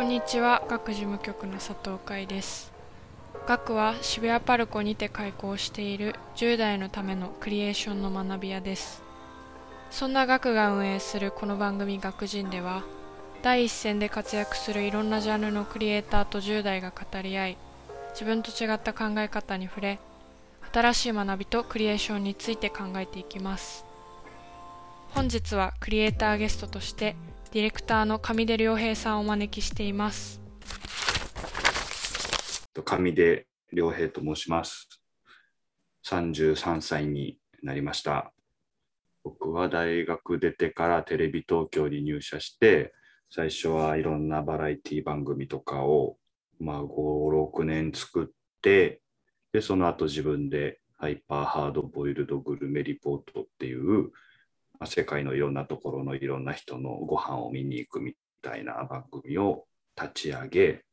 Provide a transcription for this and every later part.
こんにちは、学事務局の佐藤海です。学は渋谷パルコにて開校している10代のためのクリエーションの学び屋です。そんな学が運営するこの番組学人では、第一線で活躍するいろんなジャンルのクリエイターと10代が語り合い、自分と違った考え方に触れ、新しい学びとクリエーションについて考えていきます。本日はクリエイターゲストとしてディレクターの上出良平さんをお招きしています。上出良平と申します。33歳になりました。僕は大学出てからテレビ東京に入社して、最初はいろんなバラエティ番組とかを、まあ、5、6年作って、で、その後自分でハイパーハードボイルドグルメリポートっていう、ま、世界のいろんなところのいろんな人のご飯を見に行くみたいな番組を立ち上げ、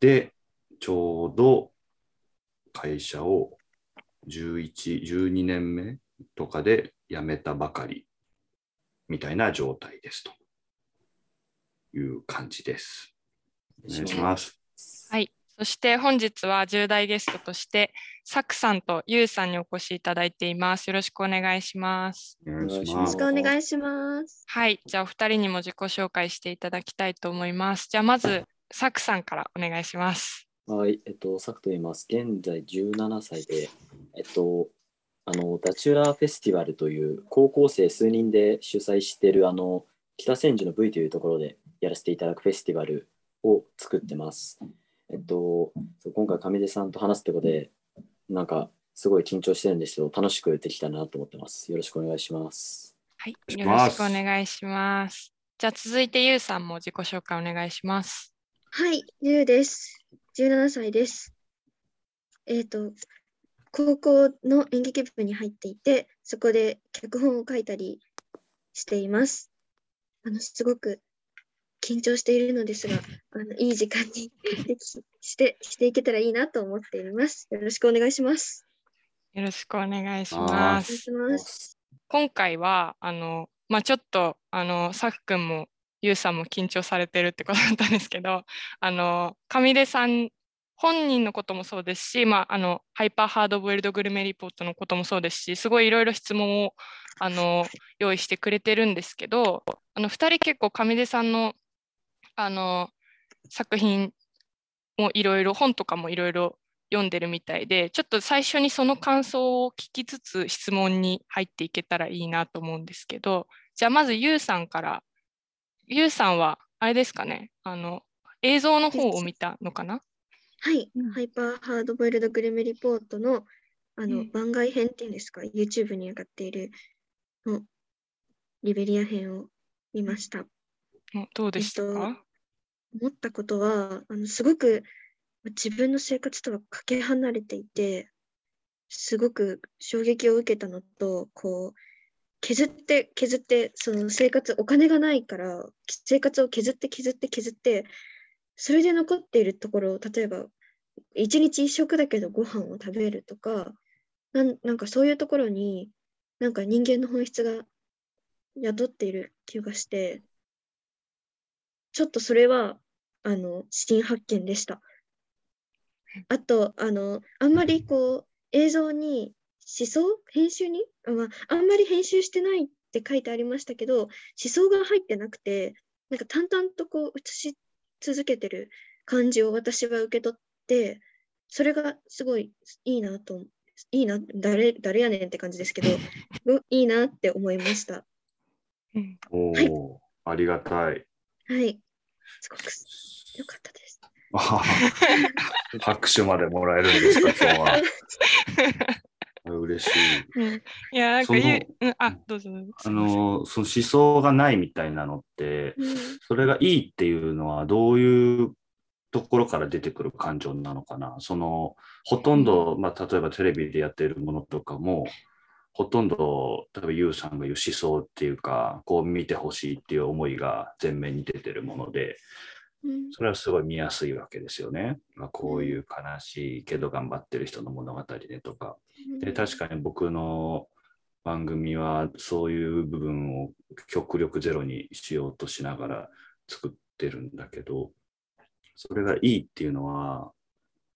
で、ちょうど会社を11、12年目とかで辞めたばかりみたいな状態ですという感じです。お願いします。はい。そして本日は10代ゲストとして、サクさんとユウさんにお越しいただいています。よろしくお願いします。お願いしよろし。くお願いします。はい。じゃあお二人にも自己紹介していただきたいと思います。じゃあまず、サクさんからお願いします。はい、えっと、サクと言います。現在17歳で、えっと、あの、ダチュラーフェスティバルという高校生数人で主催している、あの、北千住の V というところでやらせていただくフェスティバルを作ってます。えっと、そう今回上出さんと話すってことで、なんか、すごい緊張してるんですけど、楽しくできたなと思ってます。よろしくお願いします。はい。よろしくお願いします。じゃあ続いてユウさんも自己紹介お願いします。はい、ゆうです。17歳です。えっ、と、高校の演劇部に入っていて、そこで脚本を書いたりしています。あの、すごく緊張しているのですが、あのいい時間にできして、していけたらいいなと思っています。よろしくお願いします。よろしくお願いしあます。します。今回はあの、まあ、ちょっとあのさくくんもゆうさんも緊張されてるってことだったんですけどあの上出さん本人のこともそうですし、まあ、あのハイパーハードボイルドグルメリポートのこともそうですしすごいいろいろ質問をあの用意してくれてるんですけどあの2人結構上出さんのあの作品もいろいろ本とかもいろいろ読んでるみたいで、ちょっと最初にその感想を聞きつつ質問に入っていけたらいいなと思うんですけど、じゃあまずゆうさんから、ゆうさんはあれですかね、あの映像の方を見たのかな？はい、うん。ハイパーハードボイルドグルメリポートのあの、うん。番外編っていうんですか、YouTube に上がっているのリベリア編を見ました。うん。どうでした？か、思ったことは、あのすごく自分の生活とはかけ離れていて、すごく衝撃を受けたのと、こう、削って削って、その生活、お金がないから、生活を削って削って削って、それで残っているところ、例えば、一日一食だけどご飯を食べるとか、なんなんかそういうところに、なんか人間の本質が宿っている気がして、ちょっとそれは、あの、新発見でした。あと、あの、あんまりこう、映像に、思想編集に？あ,、まあ、あんまり編集してないって書いてありましたけど、思想が入ってなくて、なんか淡々とこう、映し続けてる感じを私は受け取って、それがすごいいいなと、いいな、誰、誰やねんって感じですけど、ういいなって思いました。はいお、ありがたい。はい。すごく良かったです。あはは拍手までもらえるんですか、今日は。嬉しい。うんいや、なんかそのゆう、うん、あ、どうぞどうぞ。あの、その思想がないみたいなのって、うんそれがいいっていうのはどういうところから出てくる感情なのかな？そのほとんど、まあ、例えばテレビでやっているものとかもほとんど例えばユウさんが言う思想っていうかこう見てほしいっていう思いが前面に出てるものでうんそれはすごい見やすいわけですよね。まあ、こういう悲しいけど頑張ってる人の物語でとか。で確かに僕の番組はそういう部分を極力ゼロにしようとしながら作ってるんだけどそれがいいっていうのは、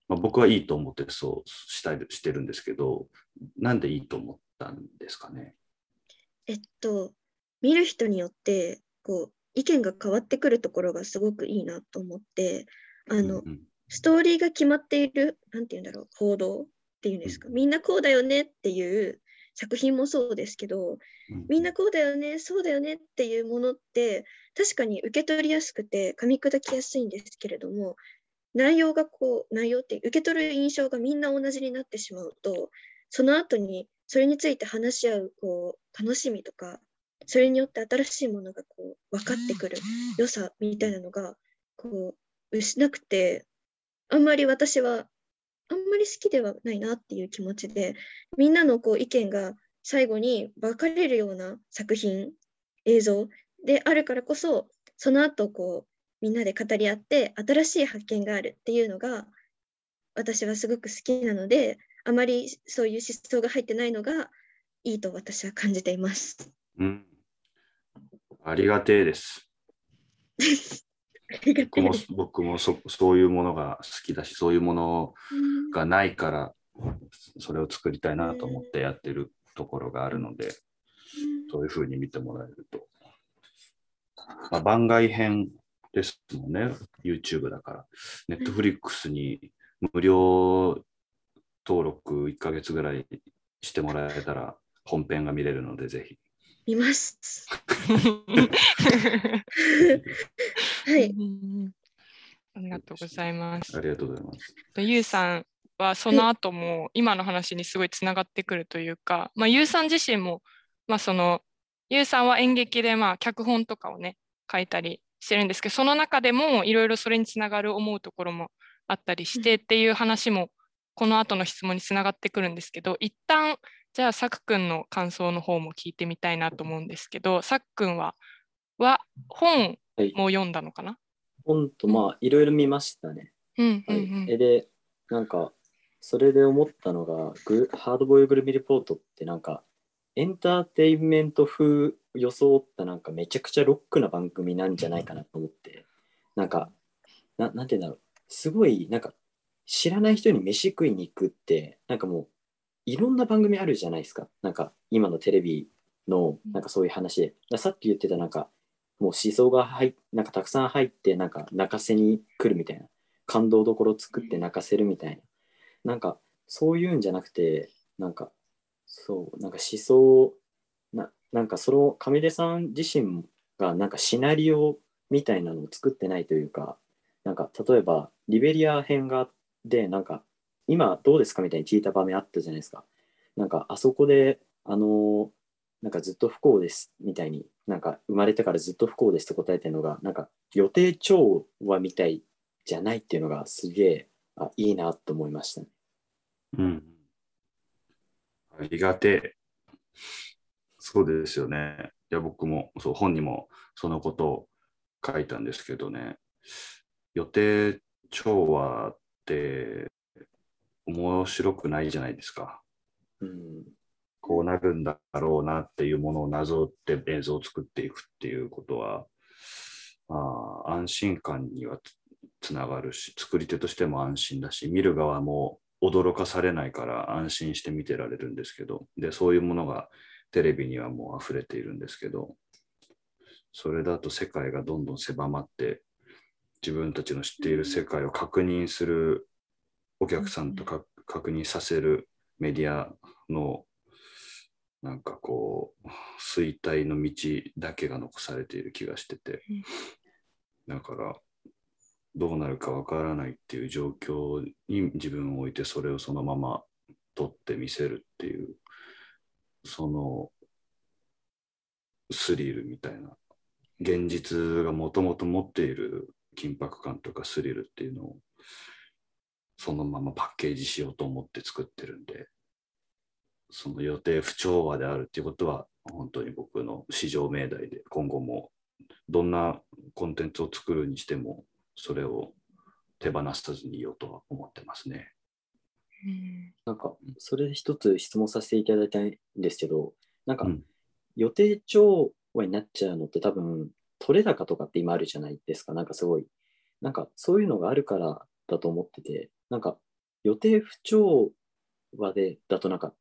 まあ、僕はいいと思ってそうしたいしてるんですけど、なんでいいと思ったんですかね。えっと、見る人によってこう意見が変わってくるところがすごくいいなと思って、あの、うんストーリーが決まっている、なんて言うんだろう、報道っていうんですか、うん。みんなこうだよねっていう作品もそうですけど、うんみんなこうだよね、そうだよねっていうものって、確かに受け取りやすくて、噛み砕きやすいんですけれども、内容がこう、内容って受け取る印象がみんな同じになってしまうと、その後にそれについて話し合うこう楽しみとか、それによって新しいものがこう分かってくる良さみたいなのがこう失くて、あんまり私はあんまり好きではないなっていう気持ちで、みんなのこう意見が最後に分かれるような作品、映像であるからこそ、その後こうみんなで語り合って新しい発見があるっていうのが私はすごく好きなので、あまりそういう思想が入ってないのがいいと私は感じています。うん。ありがてえです。僕も。僕もそそういうものが好きだし、そういうものうんがないから、それを作りたいなと思ってやってるところがあるので、そういうふうに見てもらえると。まあ、番外編ですもんね、YouTube だから。Netflix に無料登録1ヶ月ぐらいしてもらえたら本編が見れるので、ぜひ。見ます。はい。ありがとうございますあ。りがとうございます。ゆうさんはその後も今の話にすごいつながってくるというか、まあ、ゆうさん自身も、まあ、そのゆうさんは演劇でまあ脚本とかをね書いたりしてるんですけどその中でもいろいろそれにつながる思うところもあったりしてっていう話もこの後の質問につながってくるんですけど一旦じゃあさくくんの感想の方も聞いてみたいなと思うんですけどさくくんはは本はい。も読んだのかな、本と、まあ、いろいろ見ましたね。うんうんはい。うんえで、なんか、それで思ったのが、グハードボイルグルメリポートってなんか、エンターテインメント風装ったなんかめちゃくちゃロックな番組なんじゃないかなと思って、なんか、ななんて言うんだろう、すごい、なんか、知らない人に飯食いに行くって、なんかもう、いろんな番組あるじゃないですか。なんか、今のテレビの、なんかそういう話で。ださっき言ってた、なんか、もう思想が入っなんかたくさん入って、なんか泣かせに来るみたいな。感動どころ作って泣かせるみたいな。なんか、そういうんじゃなくて、なんか、そう、なんか思想、ななんかその上出さん自身がなんかシナリオみたいなのを作ってないというか、なんか例えばリベリア編がで、なんか今どうですかみたいに聞いた場面あったじゃないですか。なんかあそこで、あのなんかずっと不幸ですみたいに、なんか生まれてからずっと不幸ですって答えてるのが、なんか予定調和みたいじゃないっていうのがすげえあいいなと思いましたね。うん。ありがてえ。そうですよね。いや、僕も、そう、本にもそのことを書いたんですけどね、予定調和って面白くないじゃないですか。うん。こうなるんだろうなっていうものをなぞって映像を作っていくっていうことは、あー安心感にはつつながるし、作り手としても安心だし、見る側も驚かされないから安心して見てられるんですけど、で、そういうものがテレビにはもう溢れているんですけど、それだと世界がどんどん狭まって、自分たちの知っている世界を確認するお客さんとか確認させるメディアのなんかこう衰退の道だけが残されている気がしてて。だからどうなるかわからないっていう状況に自分を置いてそれをそのまま撮って見せるっていうそのスリルみたいな。現実がもともと持っている緊迫感とかスリルっていうのをそのままパッケージしようと思って作ってるんでその予定不調和であるっていうことは本当に僕の市場命題で今後もどんなコンテンツを作るにしてもそれを手放さずにいようとは思ってますね。うんなんか、それで一つ質問させていただいたいんですけど、なんかうん、予定調和になっちゃうのって多分、取れ高とかって今あるじゃないですか。なんかすごい、なんかそういうのがあるからだと思ってて、なんか予定不調和で、だとなんか、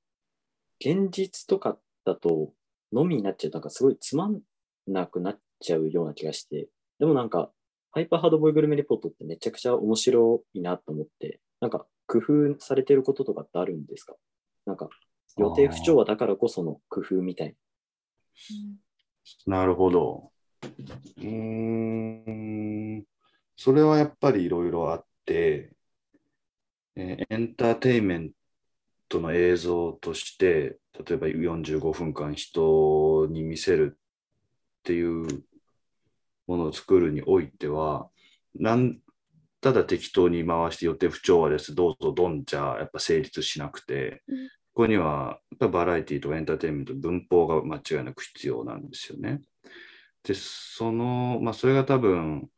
現実とかだと、のみになっちゃう、なんかすごいつまんなくなっちゃうような気がして、でもなんか、ハイパーハードボイグルメリポートってめちゃくちゃ面白いなと思って、なんか工夫されてることとかってあるんですか？なんか予定不調和だからこその工夫みたいな。なるほど。うん、それはやっぱりいろいろあって、えー、エンターテインメントの映像として、例えば45分間人に見せるっていうものを作るにおいては、なんただ適当に回して予定不調和です、どうぞどんじゃやっぱ成立しなくて、ここにはやっぱバラエティとエンターテインメント、文法が間違いなく必要なんですよね。で、その、まあ、それが多分、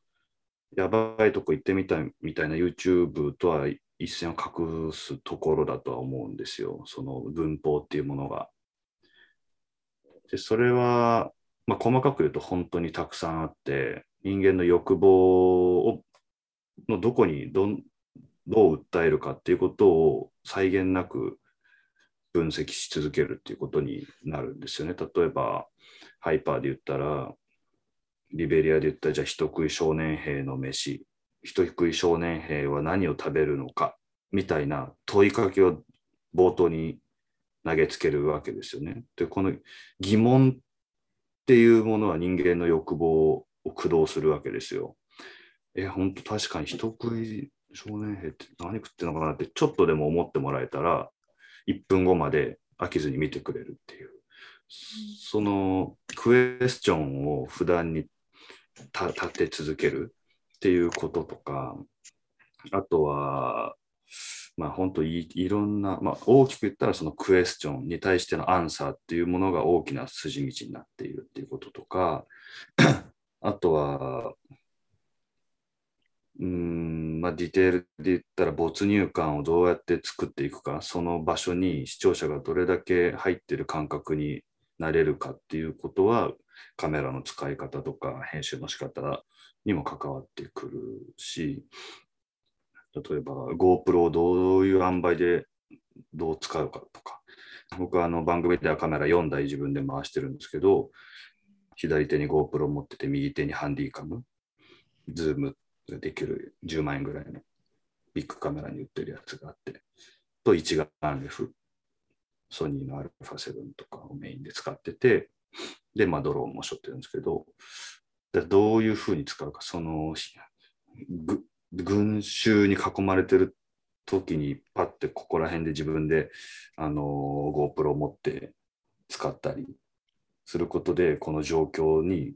やばいとこ行ってみたいみたいな YouTube とは一線を画すところだとは思うんですよ。その文法っていうものが。で、それは、まあ、細かく言うと本当にたくさんあって、人間の欲望をのどこにどどう訴えるかっていうことを際限なく分析し続けるっていうことになるんですよね。例えば、ハイパーで言ったら、リベリアで言った、じゃあ人食い少年兵の飯、人食い少年兵は何を食べるのかみたいな問いかけを冒頭に投げつけるわけですよね。で、この疑問っていうものは人間の欲望を駆動するわけですよ。え、本当確かに人食い少年兵って何食ってんのかなってちょっとでも思ってもらえたら、1分後まで飽きずに見てくれるっていう。そのクエスチョンを普段に立て続けるっていうこととか、あとは、まあ本当いいろんな、まあ、大きく言ったらそのクエスチョンに対してのアンサーっていうものが大きな筋道になっているっていうこととか、あとは、うんまあ、ディテールで言ったら没入感をどうやって作っていくか、その場所に視聴者がどれだけ入ってる感覚になれるかっていうことは、カメラの使い方とか編集の仕方にも関わってくるし、例えば GoPro をどういう塩梅でどう使うかとか、僕はあの番組ではカメラ4台自分で回してるんですけど、左手に GoPro 持ってて、右手にハンディカム、ズームできる10万円ぐらいのビッグカメラに売ってるやつがあって、と一眼レフ、ソニーの α7 とかをメインで使ってて、で、まあ、ドローンもしょってるんですけど、どういうふうに使うか、その、群衆に囲まれてる時にパッてここら辺で自分であの GoPro を持って使ったりすることでこの状況に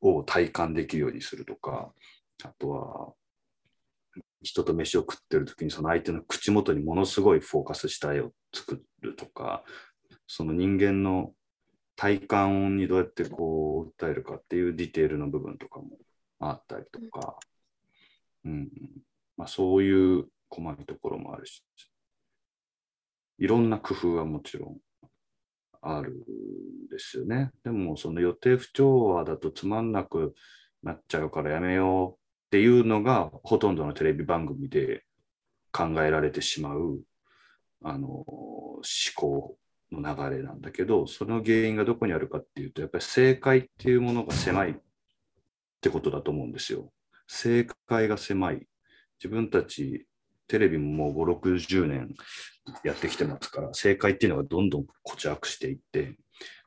を体感できるようにするとかあとは人と飯を食ってる時にその相手の口元にものすごいフォーカスした絵を作るとかその人間の体感にどうやってこう訴えるかっていうディテールの部分とかもあったりとか、うんまあ、そういう細いところもあるし、いろんな工夫はもちろんあるんですよね。でも、その予定不調和だとつまんなくなっちゃうからやめようっていうのが、ほとんどのテレビ番組で考えられてしまう。あの思考の流れなんだけど、その原因がどこにあるかっていうと、やっぱり正解っていうものが狭いってことだと思うんですよ。正解が狭い。自分たちテレビももう5、60年やってきてますから、正解っていうのがどんどん固着していって、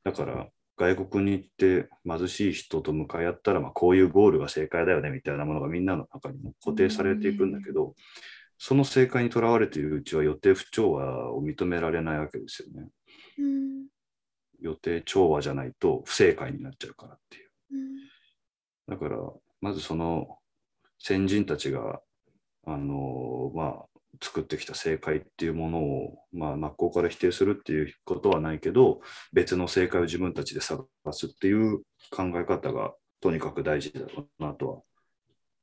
だから外国に行って貧しい人と向かい合ったら、まあ、こういうゴールが正解だよねみたいなものがみんなの中にも固定されていくんだけど、その正解にとらわれているうちは予定不調和を認められないわけですよね。予定調和じゃないと不正解になっちゃうからっていう。だから、まずその先人たちがあのまあ、作ってきた正解っていうものを、まあ、真っ向から否定するっていうことはないけど別の正解を自分たちで探すっていう考え方がとにかく大事だろうなと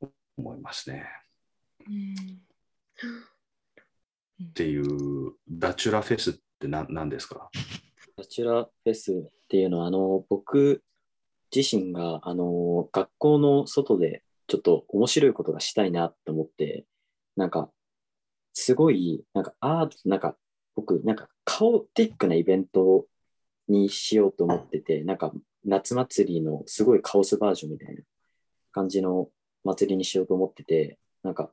は思いますね。っていうダチュラフェスって何何ですか？ダチュラフェスっていうのはあの僕自身があの学校の外でちょっと面白いことがしたいなって思って、なんか、すごい、なんかアート、なんか僕、なんかカオティックなイベントにしようと思ってて、なんか夏祭りのすごいカオスバージョンみたいな感じの祭りにしようと思ってて、なんか、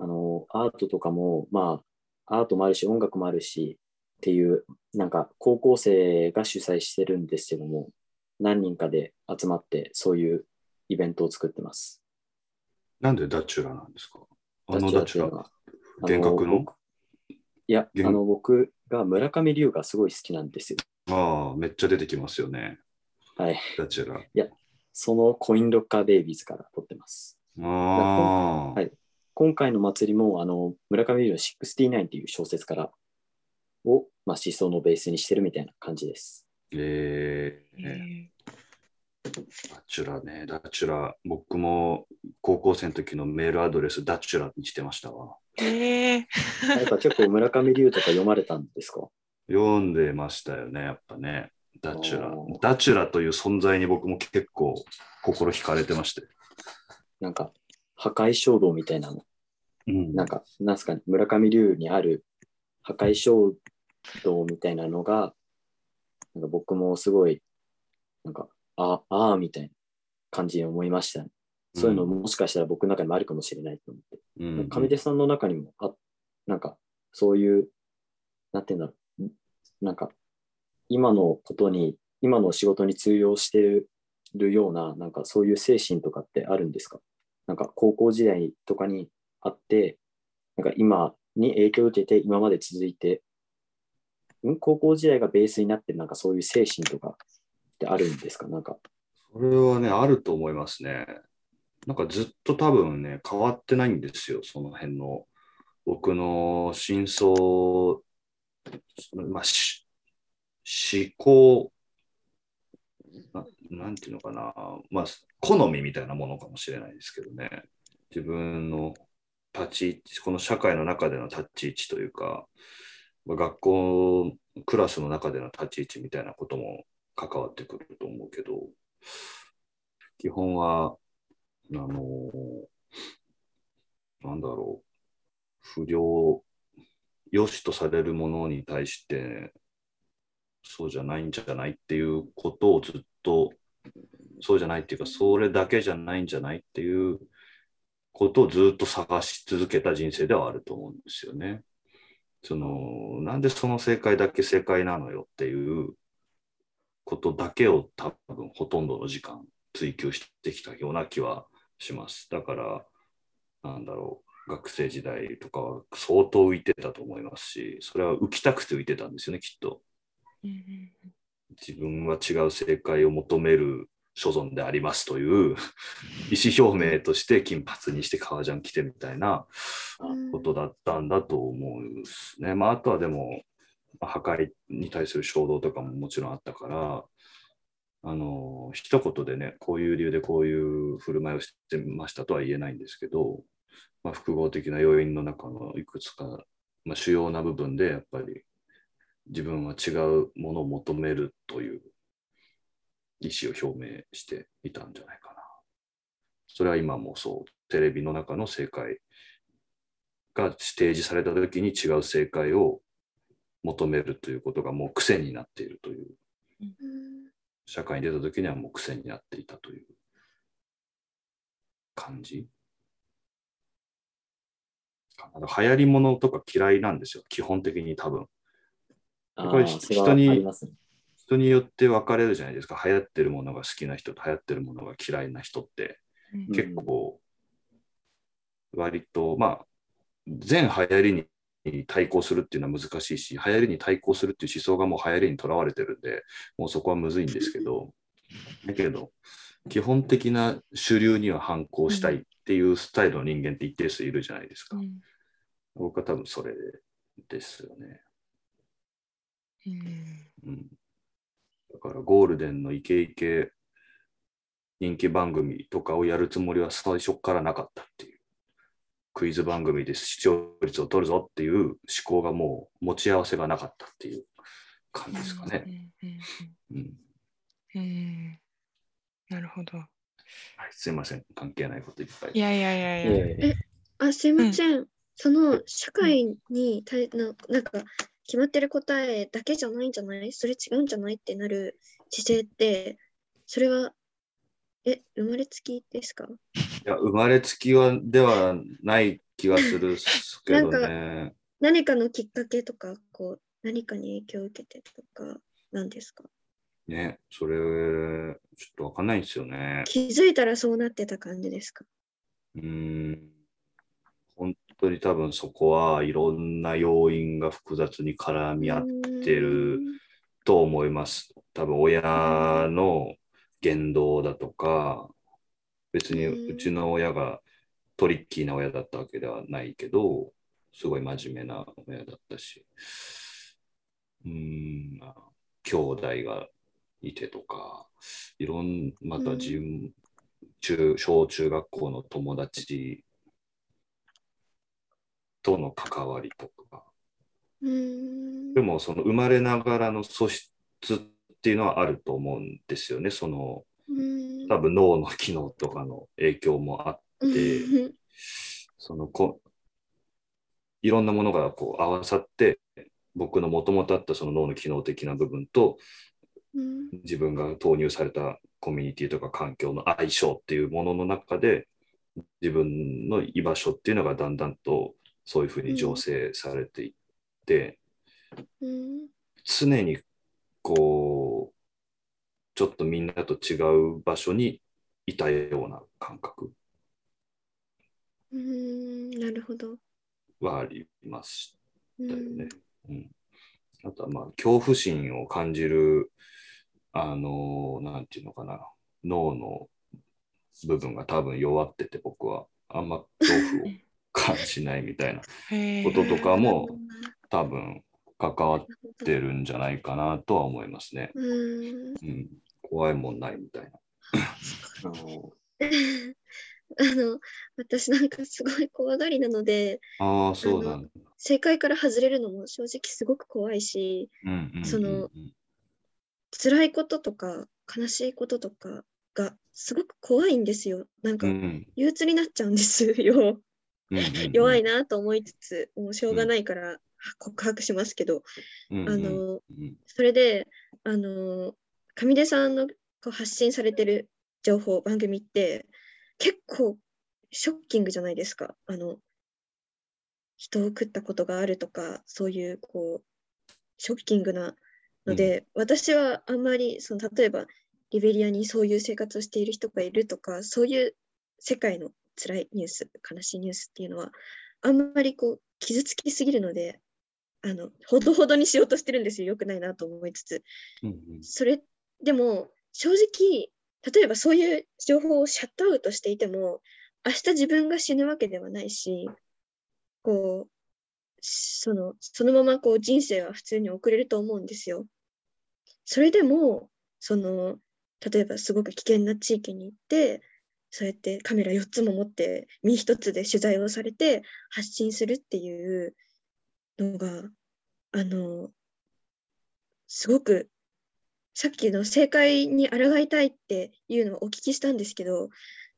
あの、アートとかも、まあ、アートもあるし、音楽もあるし、っていう、なんか高校生が主催してるんですけども、何人かで集まって、そういうイベントを作ってます。なんでダチュラなんですか？あのダチュラ。幻覚の？いや、幻あの、僕が村上龍がすごい好きなんですよ。ああ、めっちゃ出てきますよね。はい。ダチュラ。そのコインロッカーベイビーズから撮ってます。ああ、はい今回の祭りも、あの、村上龍の69っていう小説からを、まあ、思想のベースにしてるみたいな感じです。えーえダチュラね、ダチュラ。僕も高校生の時のメールアドレスダチュラにしてましたわ。ーえーなんか結構村上龍とか読まれたんですか？読んでましたよね、やっぱね。ダチュラ。ダチュラという存在に僕も結構心惹かれてまして。なんか、破壊衝動みたいなの。うん。なんか、なんすかね、村上龍にある破壊衝動みたいなのが、なんか僕もすごい、なんか、ああーみたいな感じに思いましたね。そういうのもしかしたら僕の中にもあるかもしれないと思って。うん。上出さんの中にもあ、なんか、そういう、なんていうんだろう、んなんか、今のことに、今の仕事に通用してるような、なんかそういう精神とかってあるんですか？なんか高校時代とかにあって、なんか今に影響を受けて今まで続いて、ん？高校時代がベースになってるなんかそういう精神とかってあるんですか？なんか、それはね、あると思いますね。なんかずっと多分ね、変わってないんですよ、その辺の。僕の真相、まあ、思考な、なんていうのかな、まあ、好みみたいなものかもしれないですけどね。自分の立ち位置、この社会の中での立ち位置というか、ま学校、クラスの中での立ち位置みたいなことも関わってくると思うけど、基本は、あのなんだろう、不良、良しとされるものに対して、そうじゃないんじゃないっていうことをずっと、そうじゃないっていうか、それだけじゃないんじゃないっていうことをずっと探し続けた人生ではあると思うんですよね。その、なんでその正解だけ正解なのよっていうことだけを多分ほとんどの時間追求してきたような気はします。だから、なんだろう、学生時代とかは相当浮いてたと思いますし、それは浮きたくて浮いてたんですよね、きっと。うん自分は違う正解を求める所存でありますという意思表明として金髪にして革ジャン着てみたいなことだったんだと思うんですね。まあ、あとはでも、まあ破壊に対する衝動とかももちろんあったから、あの、一言でね、こういう理由でこういう振る舞いをしてましたとは言えないんですけど、まあ、複合的な要因の中のいくつか、まあ、主要な部分でやっぱり自分は違うものを求めるという意思を表明していたんじゃないかな。それは今もそう、テレビの中の正解が提示されたときに違う正解を求めるということがもう癖になっているという、うん社会に出たときにはもう癖になっていたという感じ。流行りものとか嫌いなんですよ、基本的に多分。あこれーそれは人に。人によって分かれるじゃないですか。流行ってるものが好きな人と流行ってるものが嫌いな人ってうん結構割と、まあ、全流行りに対抗するっていうのは難しいし、流行りに対抗するっていう思想がもう流行りにとらわれてるんで、もうそこはむずいんですけど、だけど、基本的な主流には反抗したいっていうスタイルの人間って一定数いるじゃないですか。うん僕は多分それですよね。うんうん、だからゴールデンのイケイケ人気番組とかをやるつもりは最初からなかったっていう。クイズ番組で視聴率を取るぞっていう思考がもう持ち合わせがなかったっていう感じですかね。うんうんうん、うんうんなるほど。はい、すいません、関係ないこといっぱい。いやいやいやいや。えあ、すいません。その社会にたななんか決まってる答えだけじゃないんじゃない？それ違うんじゃない？ってなる姿勢って、それは、え、生まれつきですか？いや生まれつきはではない気がするけどね。何かのきっかけとか、こう、何かに影響を受けてとか、なんですか？ね、それ、ちょっとわかんないんですよね。気づいたらそうなってた感じですか？うーん。本当に多分そこはいろんな要因が複雑に絡み合ってると思います。多分親の言動だとか、別にうちの親がトリッキーな親だったわけではないけど、すごい真面目な親だったし、うーん、まあ兄弟がいてとか、いろん、また自分、中小中学校の友達との関わりとか、でもその生まれながらの素質っていうのはあると思うんですよね。その多分脳の機能とかの影響もあって、うん。そのこいろんなものがこう合わさって、僕のもともとあったその脳の機能的な部分とうん。自分が投入されたコミュニティとか環境の相性っていうものの中で自分の居場所っていうのがだんだんとそういうふうに醸成されていって、うん常にこうちょっとみんなと違う場所にいたような感覚うんなるほど。はありましたよねん。うん、あとはまあ恐怖心を感じるあのなんていうのかな脳の部分が多分弱ってて僕はあんま恐怖を感じないみたいなこととかも多分関わってるんじゃないかなとは思いますね。うーんうん、怖いもんないみたいな。あのあの私なんかすごい怖がりなのでああ、そうなんだ。正解から外れるのも正直すごく怖いしうんうんその辛いこととか悲しいこととかがすごく怖いんですよ。なんか憂鬱になっちゃうんですよ。うんうんうん。弱いなと思いつつもうしょうがないから告白しますけど、うんうん。あのうん。それであの上出さんのこう発信されてる情報番組って結構ショッキングじゃないですか。あの人を食ったことがあるとかそういうこうショッキングなので、私はあんまりその例えばリベリアにそういう生活をしている人がいるとかそういう世界の辛いニュース悲しいニュースっていうのはあんまりこう傷つきすぎるのであのほどほどにしようとしてるんですよ。よくないなと思いつつ。うんうん。それでも正直例えばそういう情報をシャットアウトしていても明日自分が死ぬわけではないしこうそのそのままこう人生は普通に送れると思うんですよ。それでもその例えばすごく危険な地域に行ってそうやってカメラ4つも持って身一つで取材をされて発信するっていうのがあのすごくさっきの正解に抗いたいっていうのをお聞きしたんですけど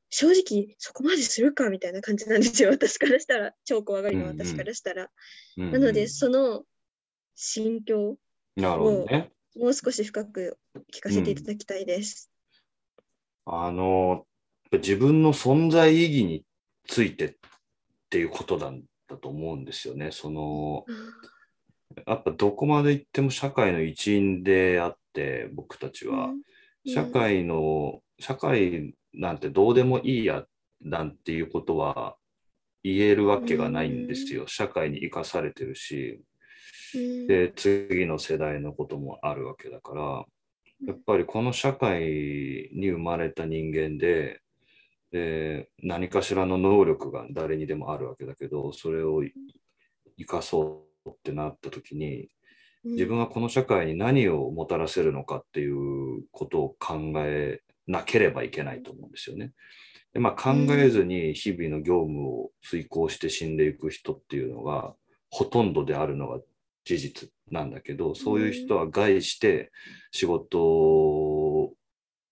正直そこまでするかみたいな感じなんですよ 私からしたら超怖がりの私からしたら。うんうんなのでその心境なるほどね。もう少し深く聞かせていただきたいです。あの、自分の存在意義についてっていうことなんだと思うんですよね。その、やっぱどこまで行っても社会の一員であって、僕たちは。うん社会の、社会なんてどうでもいいやなんていうことは言えるわけがないんですよ。社会に生かされてるし、うんで、次の世代のこともあるわけだから、やっぱりこの社会に生まれた人間で、で何かしらの能力が誰にでもあるわけだけど、それを生かそうってなった時に、自分はこの社会に何をもたらせるのかっていうことを考えなければいけないと思うんですよね。でまあ、考えずに日々の業務を遂行して死んでいく人っていうのがほとんどであるのが事実なんだけど、そういう人は害して仕事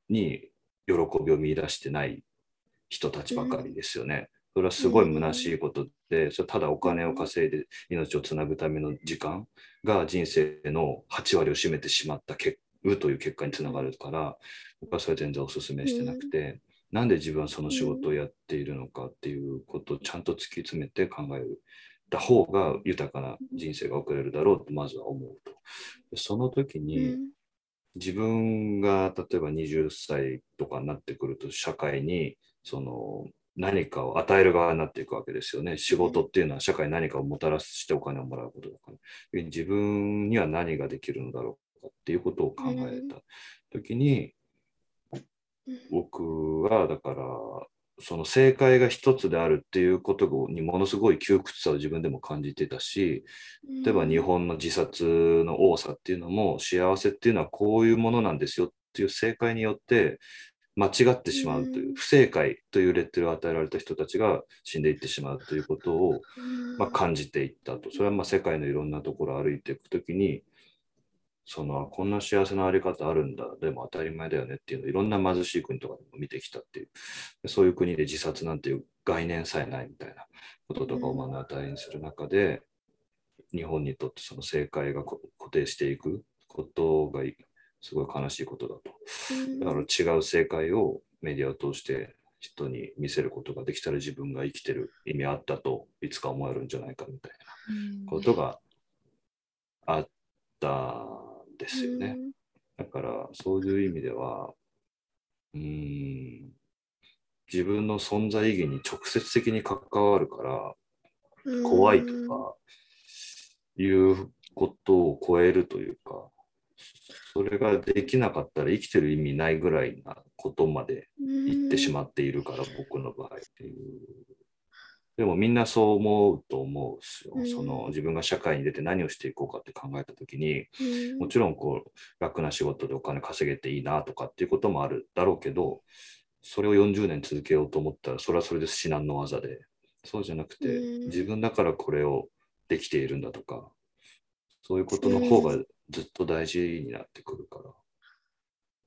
に喜びを見出してない人たちばかりですよね。それはすごい虚しいことで、それただお金を稼いで命をつなぐための時間が人生の8割を占めてしまった結という結果につながるから僕はそれ全然お勧めしてなくて、なんで自分はその仕事をやっているのかっていうことをちゃんと突き詰めて考えた方が豊かな人生が送れるだろうとまずは思うと。その時に自分が例えば20歳とかになってくると社会にその何かを与える側になっていくわけですよね。仕事っていうのは社会に何かをもたらしてお金をもらうことだから。自分には何ができるのだろうかっていうことを考えた時に、僕はだからその正解が一つであるっていうことにものすごい窮屈さを自分でも感じてたし例えば日本の自殺の多さっていうのも幸せっていうのはこういうものなんですよっていう正解によって間違ってしまうという不正解というレッテルを与えられた人たちが死んでいってしまうということを、まあ、感じていったと。それはまあ世界のいろんなところを歩いていくときにそのこんな幸せなあり方あるんだでも当たり前だよねっていうのをいろんな貧しい国とかでも見てきたっていうそういう国で自殺なんていう概念さえないみたいなこととかを目の当たりにする中で、日本にとってその正解が固定していくことがすごい悲しいことだと。だから違う正解をメディアを通して人に見せることができたら自分が生きてる意味あったといつか思えるんじゃないかみたいなことがあったですよね。だからそういう意味ではうん自分の存在意義に直接的に関わるから怖いとかいうことを超えるというかそれができなかったら生きてる意味ないぐらいなことまで言ってしまっているから僕の場合っていう。でもみんなそう思うと思うんですよ、うん、その自分が社会に出て何をしていこうかって考えた時に、うん、もちろんこう楽な仕事でお金稼げていいなとかっていうこともあるだろうけどそれを40年続けようと思ったらそれはそれで至難の技で。そうじゃなくて、うん、自分だからこれをできているんだとかそういうことの方がずっと大事になってくるから。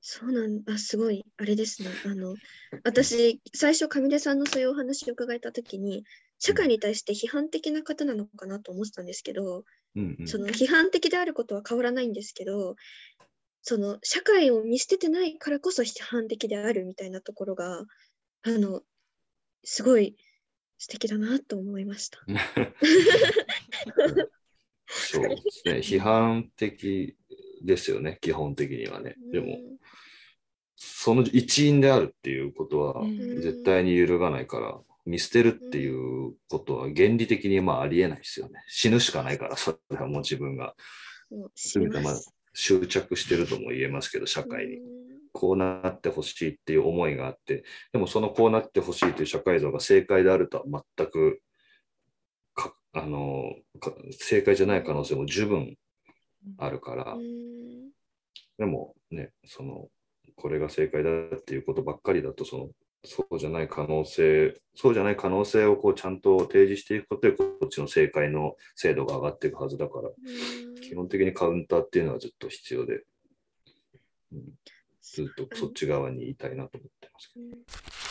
そうなんあすごいあれですねあの私最初上出さんのそういうお話を伺えた時に社会に対して批判的な方なのかなと思ってたんですけど、うんうん、その批判的であることは変わらないんですけどその社会を見捨ててないからこそ批判的であるみたいなところがあのすごい素敵だなと思いました。そうですね 批判的ですよね基本的にはね。でも、その一員であるっていうことは絶対に揺るがないから、見捨てるっていうことは原理的にまあありえないですよね。死ぬしかないから、それはもう自分が。全てまあ執着してるとも言えますけど、社会に。こうなってほしいっていう思いがあって、でもそのこうなってほしいという社会像が正解であるとは全くあの正解じゃない可能性も十分あるから、でもね、そのこれが正解だっていうことばっかりだとそのそうじゃない可能性そうじゃない可能性をこうちゃんと提示していくことでこっちの正解の精度が上がっていくはずだから基本的にカウンターっていうのはずっと必要で、うん、ずっとそっち側にいたいなと思ってますけど。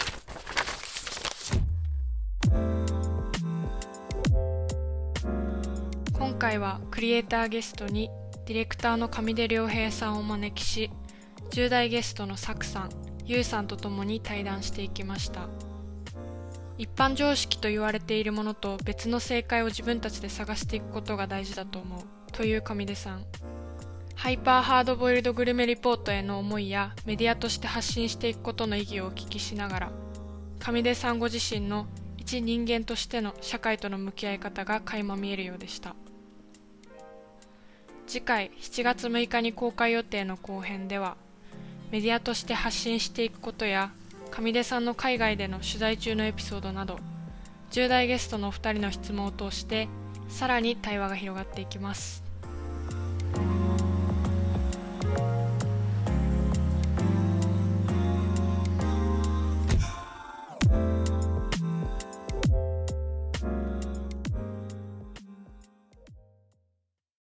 回はクリエイターゲストにディレクターの上出良平さんをお招きし10代ゲストのサクさん、ユウさんと共に対談していきました。一般常識と言われているものと別の正解を自分たちで探していくことが大事だと思うという上出さん。ハイパーハードボイルドグルメリポートへの思いやメディアとして発信していくことの意義をお聞きしながら上出さんご自身の一人間としての社会との向き合い方が垣間見えるようでした。次回7月6日に公開予定の後編ではメディアとして発信していくことや上出さんの海外での取材中のエピソードなど10代ゲストのお二人の質問を通してさらに対話が広がっていきます。